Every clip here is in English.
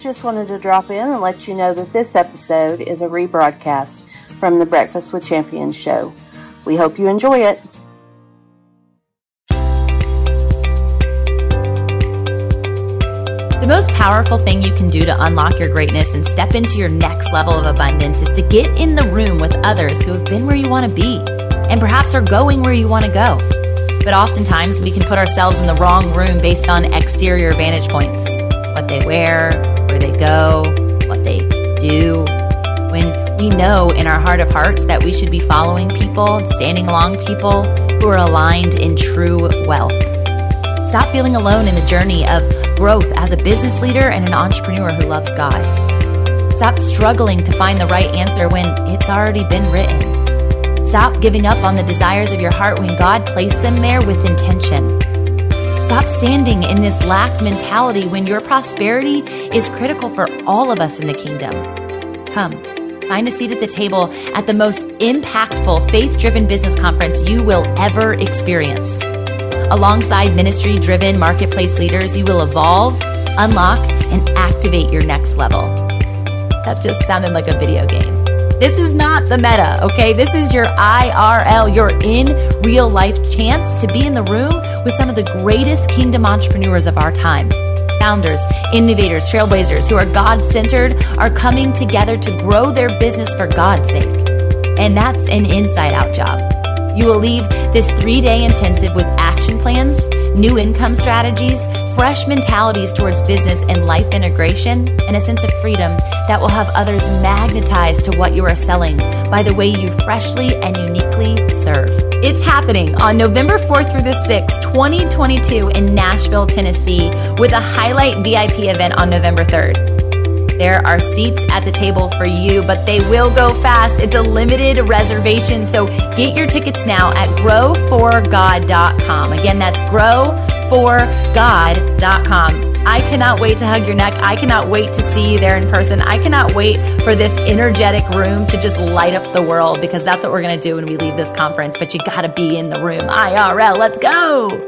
Just wanted to drop in and let you know that this episode is a rebroadcast from the Breakfast with Champions show. We hope you enjoy it. The most powerful thing you can do to unlock your greatness and step into your next level of abundance is to get in the room with others who have been where you want to be and perhaps are going where you want to go. But oftentimes we can put ourselves in the wrong room based on exterior vantage points what they wear, where they go, what they do. When we know in our heart of hearts that we should be following people, standing along people who are aligned in true wealth. Stop feeling alone in the journey of growth as a business leader and an entrepreneur who loves God. Stop struggling to find the right answer when it's already been written. Stop giving up on the desires of your heart when God placed them there with intention. Stop standing in this lack mentality when your prosperity is critical for all of us in the kingdom. Come, find a seat at the table at the most impactful faith driven business conference you will ever experience. Alongside ministry driven marketplace leaders, you will evolve, unlock, and activate your next level. That just sounded like a video game. This is not the meta, okay? This is your IRL, your in real life chance to be in the room with some of the greatest kingdom entrepreneurs of our time. Founders, innovators, trailblazers who are God centered are coming together to grow their business for God's sake. And that's an inside out job. You will leave this three day intensive with action plans, new income strategies, fresh mentalities towards business and life integration, and a sense of freedom that will have others magnetized to what you are selling by the way you freshly and uniquely serve. It's happening on November 4th through the 6th, 2022 in Nashville, Tennessee, with a highlight VIP event on November 3rd. There are seats at the table for you, but they will go fast. It's a limited reservation, so get your tickets now at growforgod.com. Again, that's growforgod.com. I cannot wait to hug your neck. I cannot wait to see you there in person. I cannot wait for this energetic room to just light up the world because that's what we're going to do when we leave this conference. But you got to be in the room. IRL, let's go.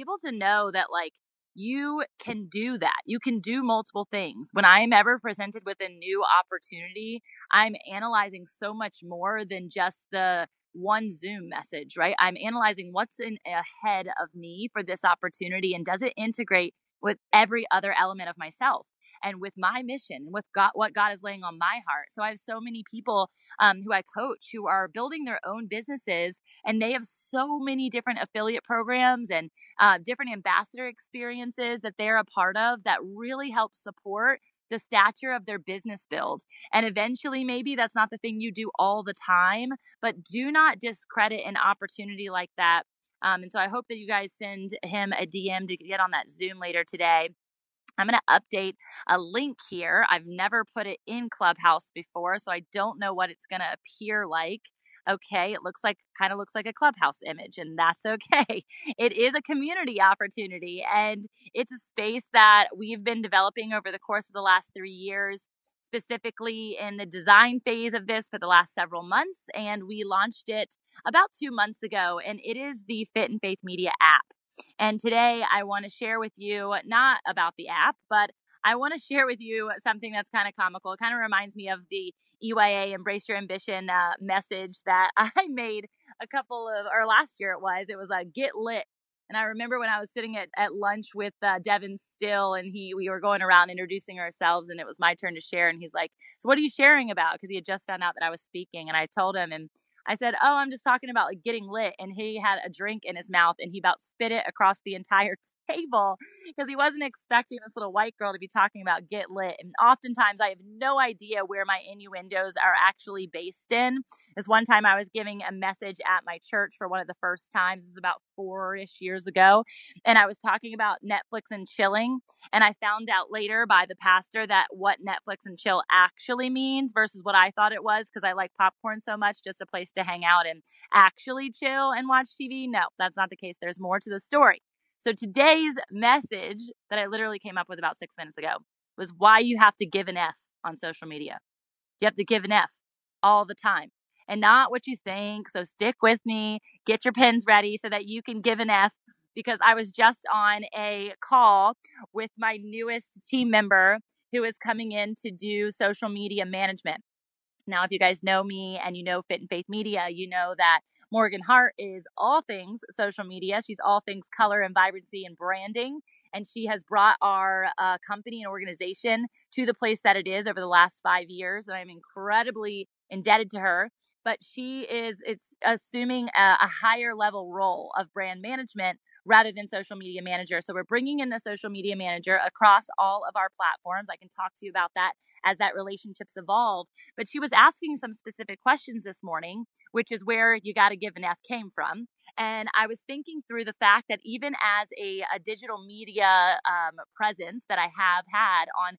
people to know that like you can do that. You can do multiple things. When I am ever presented with a new opportunity, I'm analyzing so much more than just the one Zoom message, right? I'm analyzing what's in ahead of me for this opportunity and does it integrate with every other element of myself and with my mission, with God, what God is laying on my heart. So I have so many people um, who I coach who are building their own businesses, and they have so many different affiliate programs and uh, different ambassador experiences that they're a part of that really help support the stature of their business build. And eventually, maybe that's not the thing you do all the time, but do not discredit an opportunity like that. Um, and so I hope that you guys send him a DM to get on that Zoom later today. I'm going to update a link here. I've never put it in Clubhouse before, so I don't know what it's going to appear like. Okay, it looks like kind of looks like a clubhouse image, and that's okay. It is a community opportunity, and it's a space that we've been developing over the course of the last three years, specifically in the design phase of this for the last several months. And we launched it about two months ago, and it is the Fit in Faith Media app. And today I want to share with you not about the app, but I want to share with you something that's kind of comical. It kind of reminds me of the EYA Embrace Your Ambition uh, message that I made a couple of, or last year it was, it was a get lit. And I remember when I was sitting at, at lunch with uh, Devin Still and he, we were going around introducing ourselves and it was my turn to share. And he's like, so what are you sharing about? Cause he had just found out that I was speaking and I told him and I said, "Oh, I'm just talking about like getting lit," and he had a drink in his mouth and he about spit it across the entire table because he wasn't expecting this little white girl to be talking about get lit. And oftentimes, I have no idea where my innuendos are actually based in. This one time, I was giving a message at my church for one of the first times. This was about four ish years ago, and I was talking about Netflix and chilling. And I found out later by the pastor that what Netflix and chill actually means versus what I thought it was because I like popcorn so much, just a place to hang out and actually chill and watch TV. No, that's not the case. There's more to the story. So today's message that I literally came up with about six minutes ago was why you have to give an F on social media. You have to give an F all the time and not what you think. So stick with me, get your pens ready so that you can give an F because I was just on a call with my newest team member who is coming in to do social media management. Now, if you guys know me and you know Fit in Faith Media, you know that Morgan Hart is all things social media. She's all things color and vibrancy and branding. And she has brought our uh, company and organization to the place that it is over the last five years. And I'm incredibly indebted to her. But she is, it's assuming a, a higher level role of brand management rather than social media manager. So we're bringing in the social media manager across all of our platforms. I can talk to you about that as that relationships evolve. But she was asking some specific questions this morning, which is where you got to give an F came from. And I was thinking through the fact that even as a, a digital media um, presence that I have had on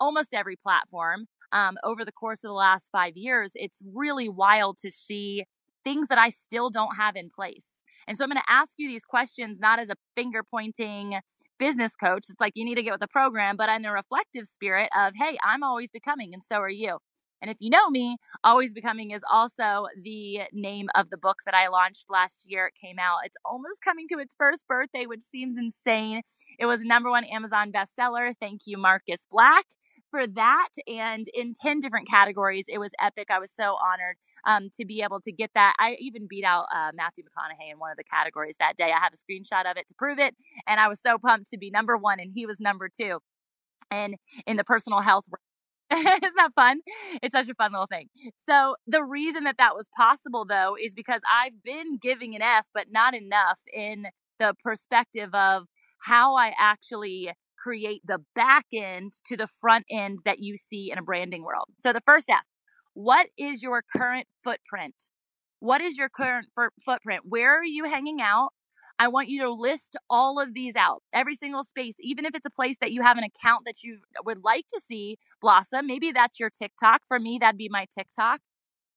almost every platform um, over the course of the last five years, it's really wild to see things that I still don't have in place. And so I'm going to ask you these questions not as a finger pointing business coach. It's like you need to get with the program, but in a reflective spirit of, hey, I'm always becoming, and so are you. And if you know me, Always Becoming is also the name of the book that I launched last year. It came out. It's almost coming to its first birthday, which seems insane. It was number one Amazon bestseller. Thank you, Marcus Black for that and in 10 different categories. It was epic. I was so honored um, to be able to get that. I even beat out uh, Matthew McConaughey in one of the categories that day. I have a screenshot of it to prove it. And I was so pumped to be number one, and he was number two. And in the personal health Isn't that fun? It's such a fun little thing. So, the reason that that was possible, though, is because I've been giving an F, but not enough in the perspective of how I actually create the back end to the front end that you see in a branding world. So the first step, what is your current footprint? What is your current footprint? Where are you hanging out? I want you to list all of these out, every single space, even if it's a place that you have an account that you would like to see blossom. Maybe that's your TikTok. For me, that'd be my TikTok,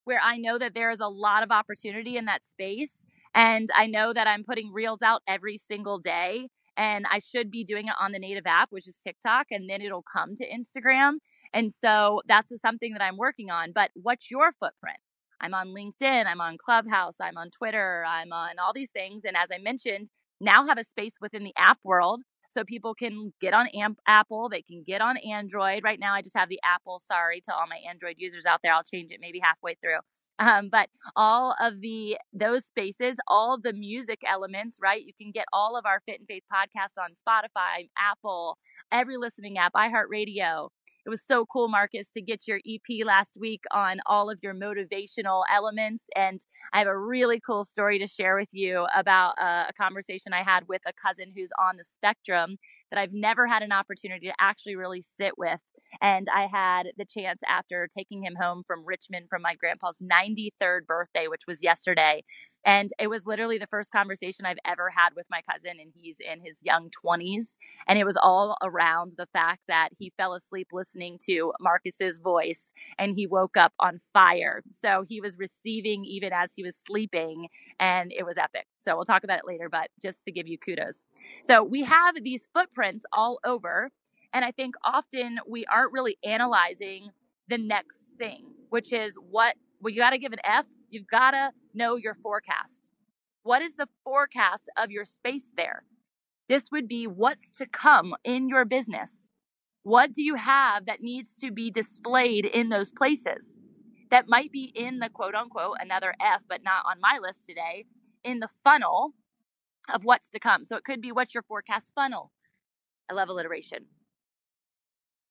where I know that there is a lot of opportunity in that space. And I know that I'm putting reels out every single day and I should be doing it on the native app, which is TikTok, and then it'll come to Instagram. And so that's something that I'm working on. But what's your footprint? I'm on LinkedIn, I'm on Clubhouse, I'm on Twitter, I'm on all these things. And as I mentioned, now have a space within the app world so people can get on Amp- Apple, they can get on Android. Right now, I just have the Apple. Sorry to all my Android users out there. I'll change it maybe halfway through. Um, but all of the those spaces, all the music elements, right? You can get all of our Fit in Faith podcasts on Spotify, Apple, every listening app, iHeartRadio. It was so cool, Marcus, to get your EP last week on all of your motivational elements. And I have a really cool story to share with you about uh, a conversation I had with a cousin who's on the spectrum that I've never had an opportunity to actually really sit with. And I had the chance after taking him home from Richmond from my grandpa's 93rd birthday, which was yesterday. And it was literally the first conversation I've ever had with my cousin, and he's in his young 20s. And it was all around the fact that he fell asleep listening to Marcus's voice and he woke up on fire. So he was receiving even as he was sleeping, and it was epic. So we'll talk about it later, but just to give you kudos. So we have these footprints all over. And I think often we aren't really analyzing the next thing, which is what, well, you got to give an F. You've got to know your forecast. What is the forecast of your space there? This would be what's to come in your business. What do you have that needs to be displayed in those places? that might be in the quote unquote another F, but not on my list today, in the funnel of what's to come. So it could be what's your forecast funnel? I love alliteration.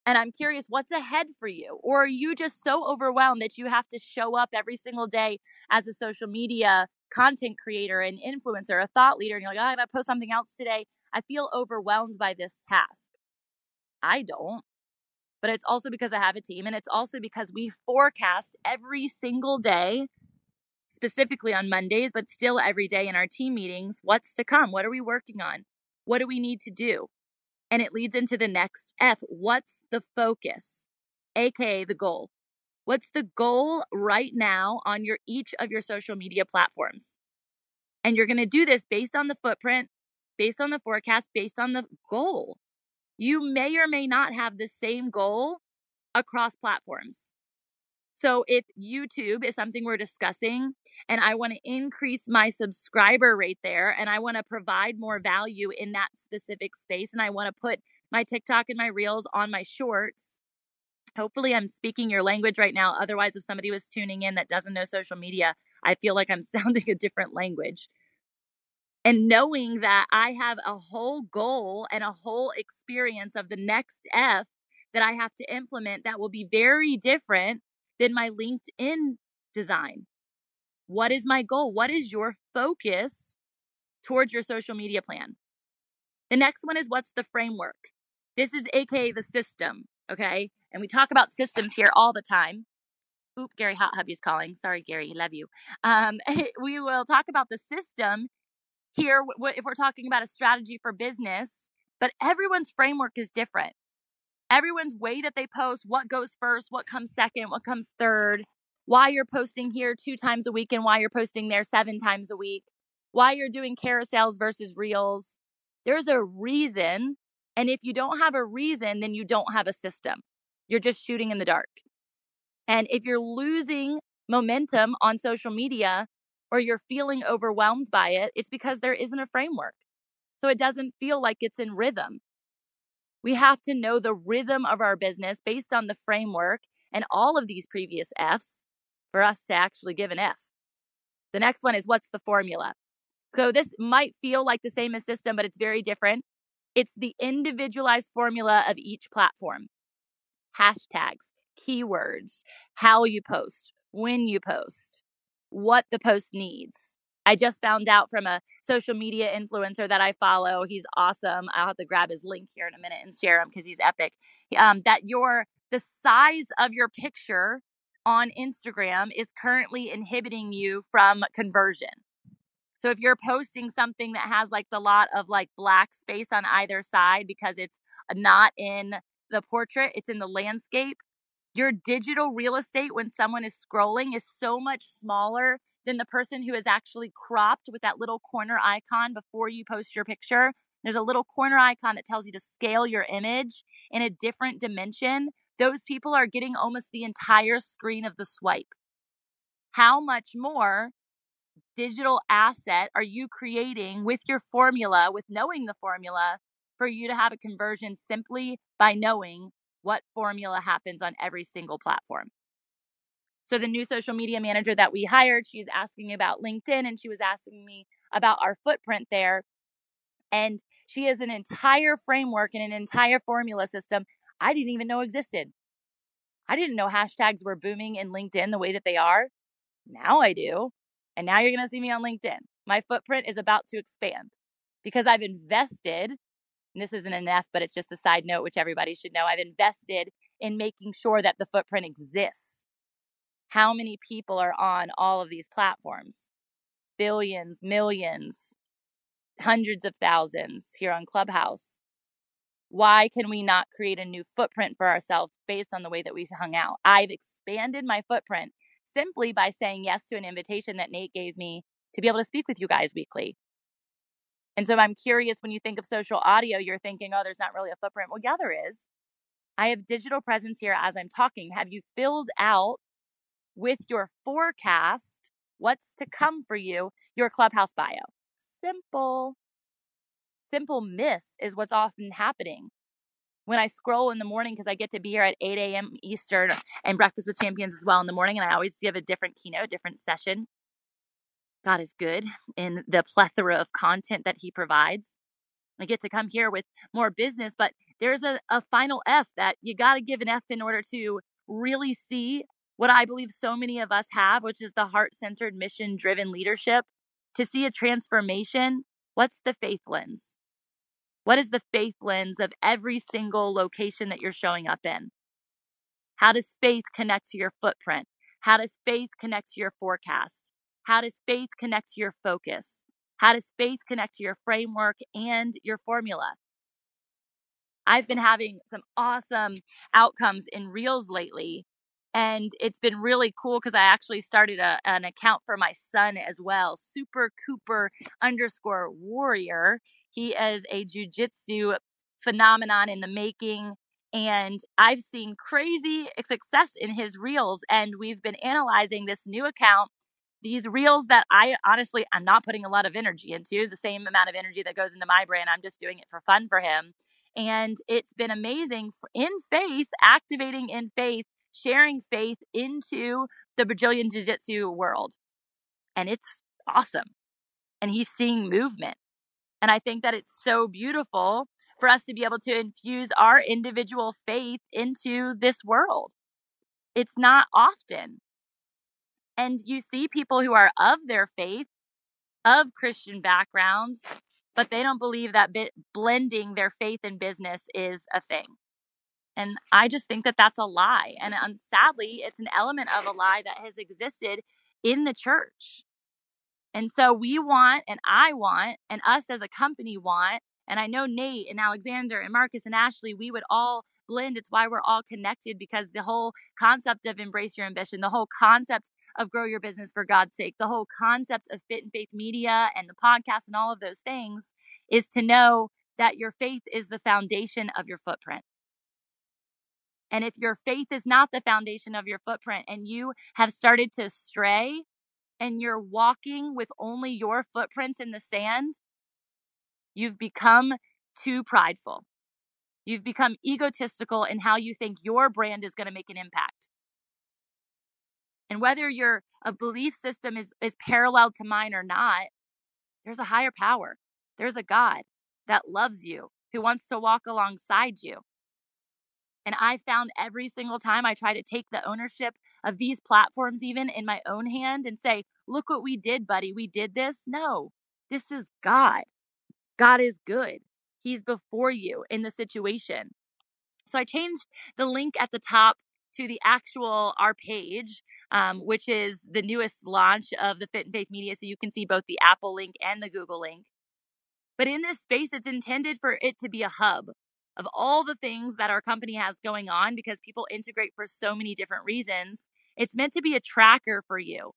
And I'm curious, what's ahead for you? Or are you just so overwhelmed that you have to show up every single day as a social media content creator, an influencer, a thought leader, and you're like, oh, I gotta post something else today. I feel overwhelmed by this task. I don't. But it's also because I have a team, and it's also because we forecast every single day, specifically on Mondays, but still every day in our team meetings, what's to come? What are we working on? What do we need to do? And it leads into the next F. What's the focus? AKA the goal. What's the goal right now on your each of your social media platforms? And you're going to do this based on the footprint, based on the forecast, based on the goal. You may or may not have the same goal across platforms. So if YouTube is something we're discussing and I want to increase my subscriber rate there and I want to provide more value in that specific space and I want to put my TikTok and my reels on my shorts, hopefully I'm speaking your language right now. Otherwise, if somebody was tuning in that doesn't know social media, I feel like I'm sounding a different language. And knowing that I have a whole goal and a whole experience of the next F that I have to implement that will be very different than my LinkedIn design. What is my goal? What is your focus towards your social media plan? The next one is what's the framework? This is AKA the system, okay? And we talk about systems here all the time. Oop, Gary Hot Hubby's calling. Sorry, Gary, love you. Um, we will talk about the system here if we're talking about a strategy for business, but everyone's framework is different. Everyone's way that they post, what goes first, what comes second, what comes third, why you're posting here two times a week and why you're posting there seven times a week, why you're doing carousels versus reels. There's a reason. And if you don't have a reason, then you don't have a system. You're just shooting in the dark. And if you're losing momentum on social media or you're feeling overwhelmed by it, it's because there isn't a framework. So it doesn't feel like it's in rhythm. We have to know the rhythm of our business based on the framework and all of these previous F's for us to actually give an F. The next one is what's the formula? So this might feel like the same as system, but it's very different. It's the individualized formula of each platform hashtags, keywords, how you post, when you post, what the post needs. I just found out from a social media influencer that I follow. He's awesome. I'll have to grab his link here in a minute and share him because he's epic. Um, that your the size of your picture on Instagram is currently inhibiting you from conversion. So if you're posting something that has like the lot of like black space on either side because it's not in the portrait, it's in the landscape. Your digital real estate when someone is scrolling is so much smaller than the person who is actually cropped with that little corner icon before you post your picture. There's a little corner icon that tells you to scale your image in a different dimension. Those people are getting almost the entire screen of the swipe. How much more digital asset are you creating with your formula, with knowing the formula for you to have a conversion simply by knowing what formula happens on every single platform. So, the new social media manager that we hired, she's asking about LinkedIn and she was asking me about our footprint there. And she has an entire framework and an entire formula system I didn't even know existed. I didn't know hashtags were booming in LinkedIn the way that they are. Now I do. And now you're going to see me on LinkedIn. My footprint is about to expand because I've invested and this isn't an F, but it's just a side note, which everybody should know. I've invested in making sure that the footprint exists. How many people are on all of these platforms? Billions, millions, hundreds of thousands here on Clubhouse. Why can we not create a new footprint for ourselves based on the way that we hung out? I've expanded my footprint simply by saying yes to an invitation that Nate gave me to be able to speak with you guys weekly. And so I'm curious when you think of social audio, you're thinking, oh, there's not really a footprint. Well, yeah, there is. I have digital presence here as I'm talking. Have you filled out with your forecast what's to come for you, your clubhouse bio? Simple. Simple miss is what's often happening. when I scroll in the morning because I get to be here at 8 a.m. Eastern and Breakfast with Champions as well in the morning, and I always give a different keynote, different session. God is good in the plethora of content that He provides. I get to come here with more business, but there's a, a final F that you got to give an F in order to really see what I believe so many of us have, which is the heart centered, mission driven leadership. To see a transformation, what's the faith lens? What is the faith lens of every single location that you're showing up in? How does faith connect to your footprint? How does faith connect to your forecast? How does faith connect to your focus? How does faith connect to your framework and your formula? I've been having some awesome outcomes in Reels lately. And it's been really cool because I actually started a, an account for my son as well, Super Cooper underscore warrior. He is a jujitsu phenomenon in the making. And I've seen crazy success in his reels. And we've been analyzing this new account, these reels that I honestly, I'm not putting a lot of energy into, the same amount of energy that goes into my brand. I'm just doing it for fun for him. And it's been amazing in faith, activating in faith, sharing faith into the Brazilian Jiu Jitsu world. And it's awesome. And he's seeing movement. And I think that it's so beautiful for us to be able to infuse our individual faith into this world. It's not often. And you see people who are of their faith, of Christian backgrounds, but they don't believe that bit blending their faith and business is a thing. And I just think that that's a lie. And um, sadly, it's an element of a lie that has existed in the church. And so we want, and I want, and us as a company want, and I know Nate and Alexander and Marcus and Ashley, we would all blend. It's why we're all connected because the whole concept of embrace your ambition, the whole concept of grow your business for God's sake, the whole concept of fit in faith media and the podcast and all of those things is to know that your faith is the foundation of your footprint. And if your faith is not the foundation of your footprint and you have started to stray and you're walking with only your footprints in the sand, you've become too prideful. You've become egotistical in how you think your brand is going to make an impact. And whether your a belief system is, is parallel to mine or not, there's a higher power. There's a God that loves you, who wants to walk alongside you. And I found every single time I try to take the ownership of these platforms, even in my own hand, and say, look what we did, buddy. We did this. No, this is God. God is good. He's before you in the situation. So I changed the link at the top to the actual our page, um, which is the newest launch of the Fit in Faith Media. So you can see both the Apple link and the Google link. But in this space, it's intended for it to be a hub of all the things that our company has going on because people integrate for so many different reasons. It's meant to be a tracker for you.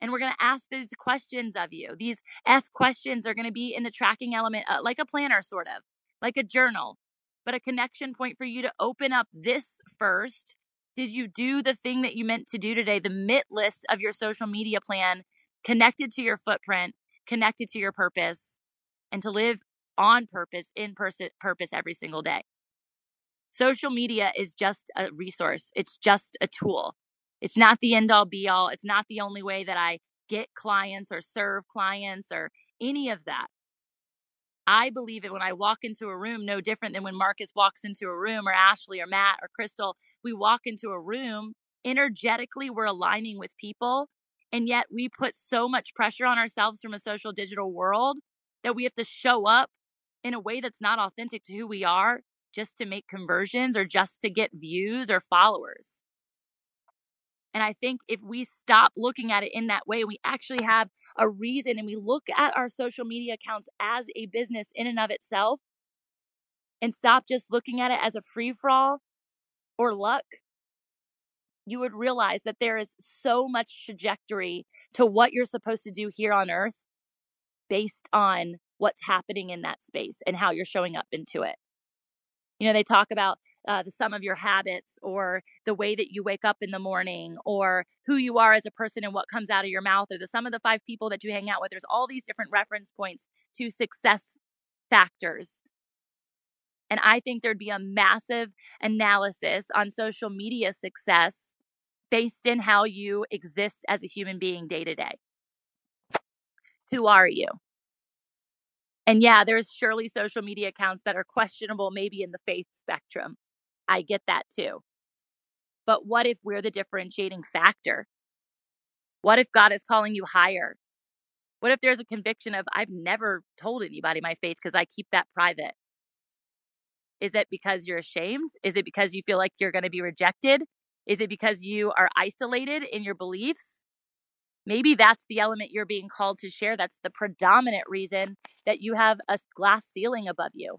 And we're going to ask these questions of you. These F questions are going to be in the tracking element, uh, like a planner, sort of, like a journal, but a connection point for you to open up this first. Did you do the thing that you meant to do today? The MIT list of your social media plan connected to your footprint, connected to your purpose, and to live on purpose, in person, purpose every single day. Social media is just a resource, it's just a tool. It's not the end all be all. It's not the only way that I get clients or serve clients or any of that. I believe it when I walk into a room, no different than when Marcus walks into a room or Ashley or Matt or Crystal. We walk into a room, energetically, we're aligning with people. And yet we put so much pressure on ourselves from a social digital world that we have to show up in a way that's not authentic to who we are just to make conversions or just to get views or followers. And I think if we stop looking at it in that way, we actually have a reason and we look at our social media accounts as a business in and of itself and stop just looking at it as a free for all or luck, you would realize that there is so much trajectory to what you're supposed to do here on earth based on what's happening in that space and how you're showing up into it. You know, they talk about uh, the sum of your habits or the way that you wake up in the morning or who you are as a person and what comes out of your mouth or the sum of the five people that you hang out with. There's all these different reference points to success factors. And I think there'd be a massive analysis on social media success based in how you exist as a human being day to day. Who are you? And yeah, there's surely social media accounts that are questionable, maybe in the faith spectrum. I get that too. But what if we're the differentiating factor? What if God is calling you higher? What if there's a conviction of, I've never told anybody my faith because I keep that private? Is it because you're ashamed? Is it because you feel like you're going to be rejected? Is it because you are isolated in your beliefs? Maybe that's the element you're being called to share. That's the predominant reason that you have a glass ceiling above you.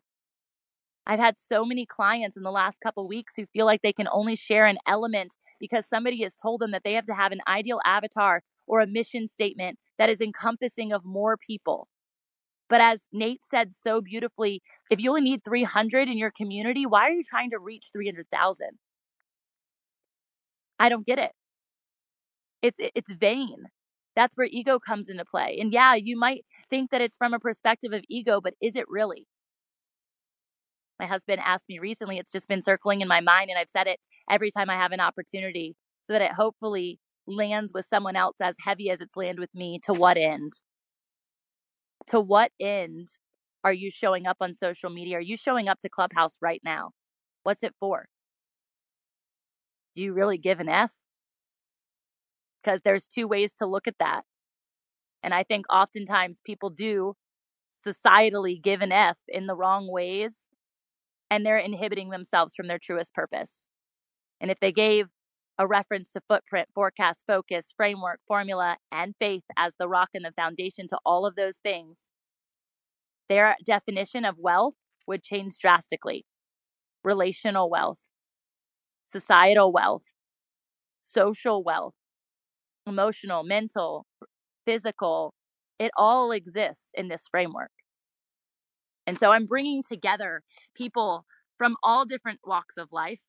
I've had so many clients in the last couple weeks who feel like they can only share an element because somebody has told them that they have to have an ideal avatar or a mission statement that is encompassing of more people. But as Nate said so beautifully, if you only need 300 in your community, why are you trying to reach 300,000? I don't get it. It's it's vain. That's where ego comes into play. And yeah, you might think that it's from a perspective of ego, but is it really? My husband asked me recently, it's just been circling in my mind, and I've said it every time I have an opportunity so that it hopefully lands with someone else as heavy as it's landed with me. To what end? To what end are you showing up on social media? Are you showing up to Clubhouse right now? What's it for? Do you really give an F? Because there's two ways to look at that. And I think oftentimes people do societally give an F in the wrong ways and they're inhibiting themselves from their truest purpose. And if they gave a reference to footprint, forecast, focus, framework, formula, and faith as the rock and the foundation to all of those things, their definition of wealth would change drastically. Relational wealth, societal wealth, social wealth, emotional, mental, physical, it all exists in this framework. And so I'm bringing together people from all different walks of life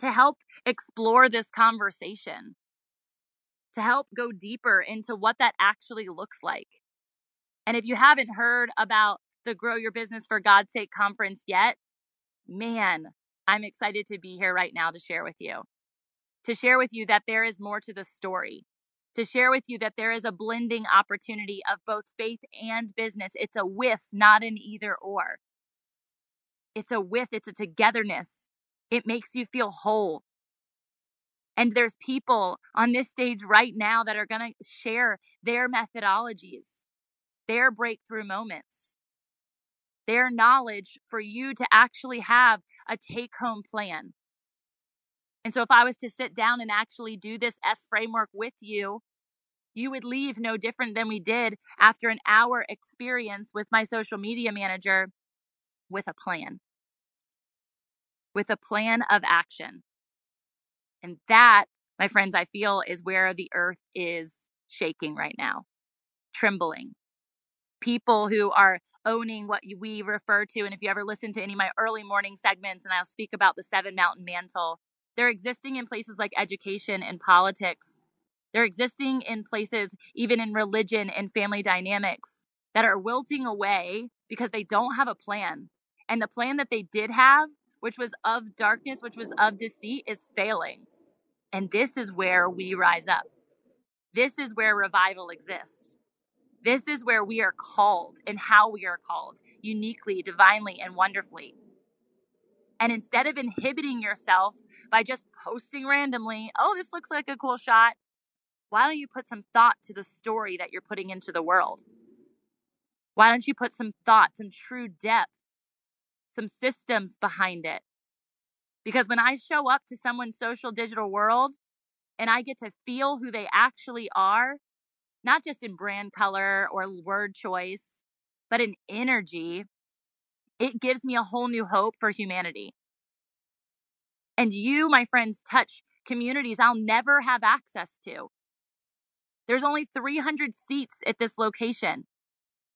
to help explore this conversation, to help go deeper into what that actually looks like. And if you haven't heard about the Grow Your Business for God's Sake conference yet, man, I'm excited to be here right now to share with you. To share with you that there is more to the story to share with you that there is a blending opportunity of both faith and business. It's a with, not an either or. It's a with, it's a togetherness. It makes you feel whole. And there's people on this stage right now that are going to share their methodologies, their breakthrough moments, their knowledge for you to actually have a take home plan. And so, if I was to sit down and actually do this F framework with you, you would leave no different than we did after an hour experience with my social media manager with a plan, with a plan of action. And that, my friends, I feel is where the earth is shaking right now, trembling. People who are owning what we refer to, and if you ever listen to any of my early morning segments, and I'll speak about the seven mountain mantle, they're existing in places like education and politics they're existing in places, even in religion and family dynamics, that are wilting away because they don't have a plan. And the plan that they did have, which was of darkness, which was of deceit, is failing. And this is where we rise up. This is where revival exists. This is where we are called and how we are called uniquely, divinely, and wonderfully. And instead of inhibiting yourself by just posting randomly, oh, this looks like a cool shot, why don't you put some thought to the story that you're putting into the world? Why don't you put some thought, some true depth, some systems behind it? Because when I show up to someone's social digital world and I get to feel who they actually are, not just in brand color or word choice, but in energy, it gives me a whole new hope for humanity. And you, my friends, touch communities I'll never have access to. There's only 300 seats at this location.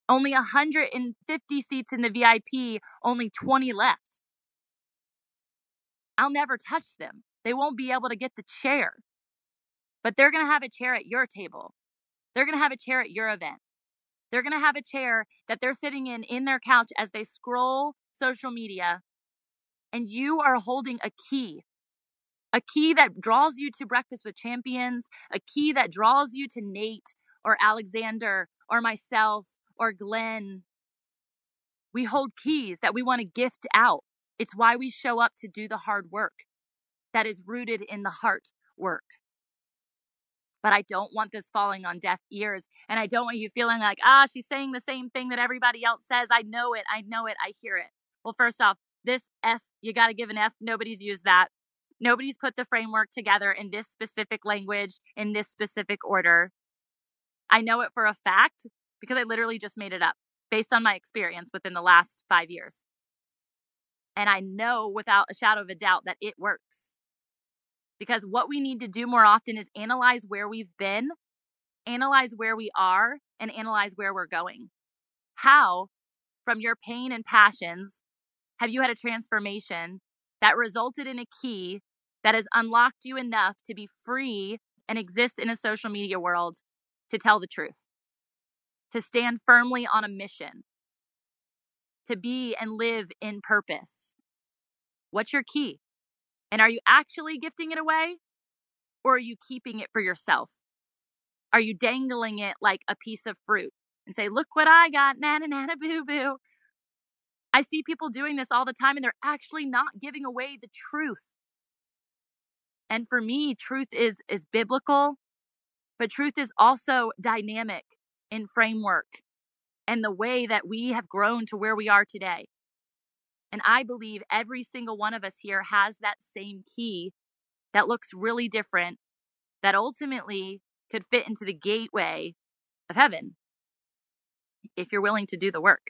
Only 150 seats in the VIP, only 20 left. I'll never touch them. They won't be able to get the chair. But they're going to have a chair at your table. They're going to have a chair at your event. They're going to have a chair that they're sitting in in their couch as they scroll social media and you are holding a key. A key that draws you to Breakfast with Champions, a key that draws you to Nate or Alexander or myself or Glenn. We hold keys that we want to gift out. It's why we show up to do the hard work that is rooted in the heart work. But I don't want this falling on deaf ears. And I don't want you feeling like, ah, she's saying the same thing that everybody else says. I know it. I know it. I hear it. Well, first off, this F, you got to give an F. Nobody's used that. Nobody's put the framework together in this specific language, in this specific order. I know it for a fact because I literally just made it up based on my experience within the last five years. And I know without a shadow of a doubt that it works. Because what we need to do more often is analyze where we've been, analyze where we are, and analyze where we're going. How, from your pain and passions, have you had a transformation that resulted in a key that has unlocked you enough to be free and exist in a social media world to tell the truth, to stand firmly on a mission, to be and live in purpose? What's your key? And are you actually gifting it away or are you keeping it for yourself? Are you dangling it like a piece of fruit and say, look what I got, nana nana boo boo? I see people doing this all the time and they're actually not giving away the truth. And for me, truth is is biblical, but truth is also dynamic in framework and the way that we have grown to where we are today. And I believe every single one of us here has that same key that looks really different that ultimately could fit into the gateway of heaven if you're willing to do the work.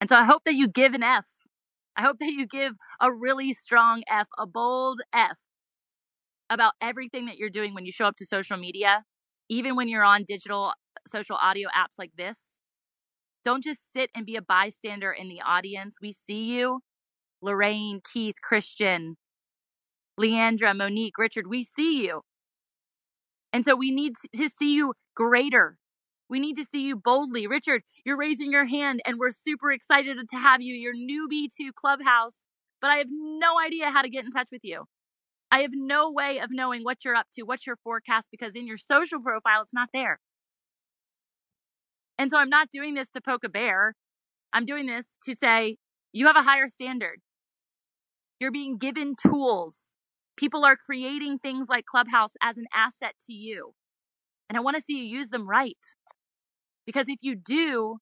And so I hope that you give an F. I hope that you give a really strong F, a bold F about everything that you're doing when you show up to social media, even when you're on digital social audio apps like this. Don't just sit and be a bystander in the audience. We see you. Lorraine, Keith, Christian, Leandra, Monique, Richard, we see you. And so we need to see you greater. We need to see you boldly. Richard, you're raising your hand and we're super excited to have you. You're newbie to Clubhouse, but I have no idea how to get in touch with you. I have no way of knowing what you're up to, what's your forecast, because in your social profile, it's not there. And so I'm not doing this to poke a bear. I'm doing this to say, you have a higher standard. You're being given tools. People are creating things like Clubhouse as an asset to you. And I want to see you use them right. Because if you do,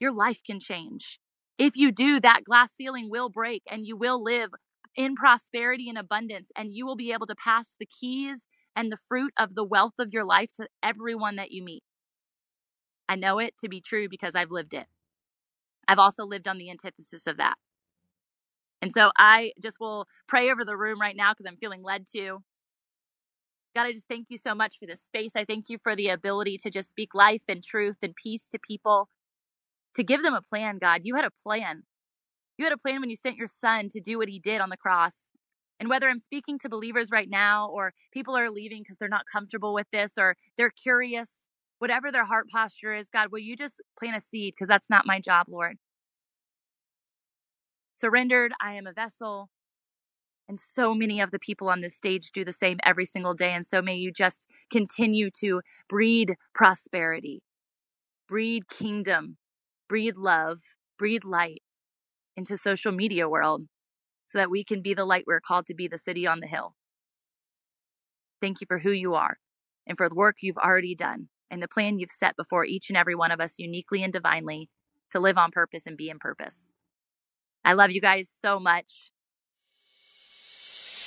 your life can change. If you do, that glass ceiling will break and you will live in prosperity and abundance, and you will be able to pass the keys and the fruit of the wealth of your life to everyone that you meet. I know it to be true because I've lived it. I've also lived on the antithesis of that. And so I just will pray over the room right now because I'm feeling led to. God, I just thank you so much for this space. I thank you for the ability to just speak life and truth and peace to people, to give them a plan, God. You had a plan. You had a plan when you sent your son to do what he did on the cross. And whether I'm speaking to believers right now or people are leaving because they're not comfortable with this or they're curious, whatever their heart posture is, God, will you just plant a seed? Because that's not my job, Lord. Surrendered, I am a vessel. And so many of the people on this stage do the same every single day. And so may you just continue to breed prosperity, breed kingdom, breed love, breed light into social media world so that we can be the light we're called to be the city on the hill. Thank you for who you are and for the work you've already done and the plan you've set before each and every one of us uniquely and divinely to live on purpose and be in purpose. I love you guys so much.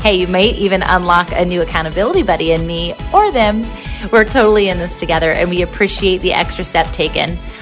Hey, you might even unlock a new accountability buddy in me or them. We're totally in this together and we appreciate the extra step taken.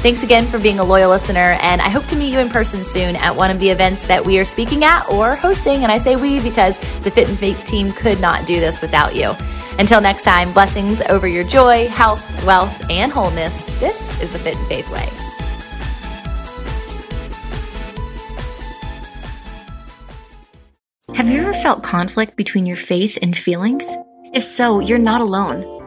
Thanks again for being a loyal listener, and I hope to meet you in person soon at one of the events that we are speaking at or hosting. And I say we because the Fit in Faith team could not do this without you. Until next time, blessings over your joy, health, wealth, and wholeness. This is the Fit in Faith Way. Have you ever felt conflict between your faith and feelings? If so, you're not alone.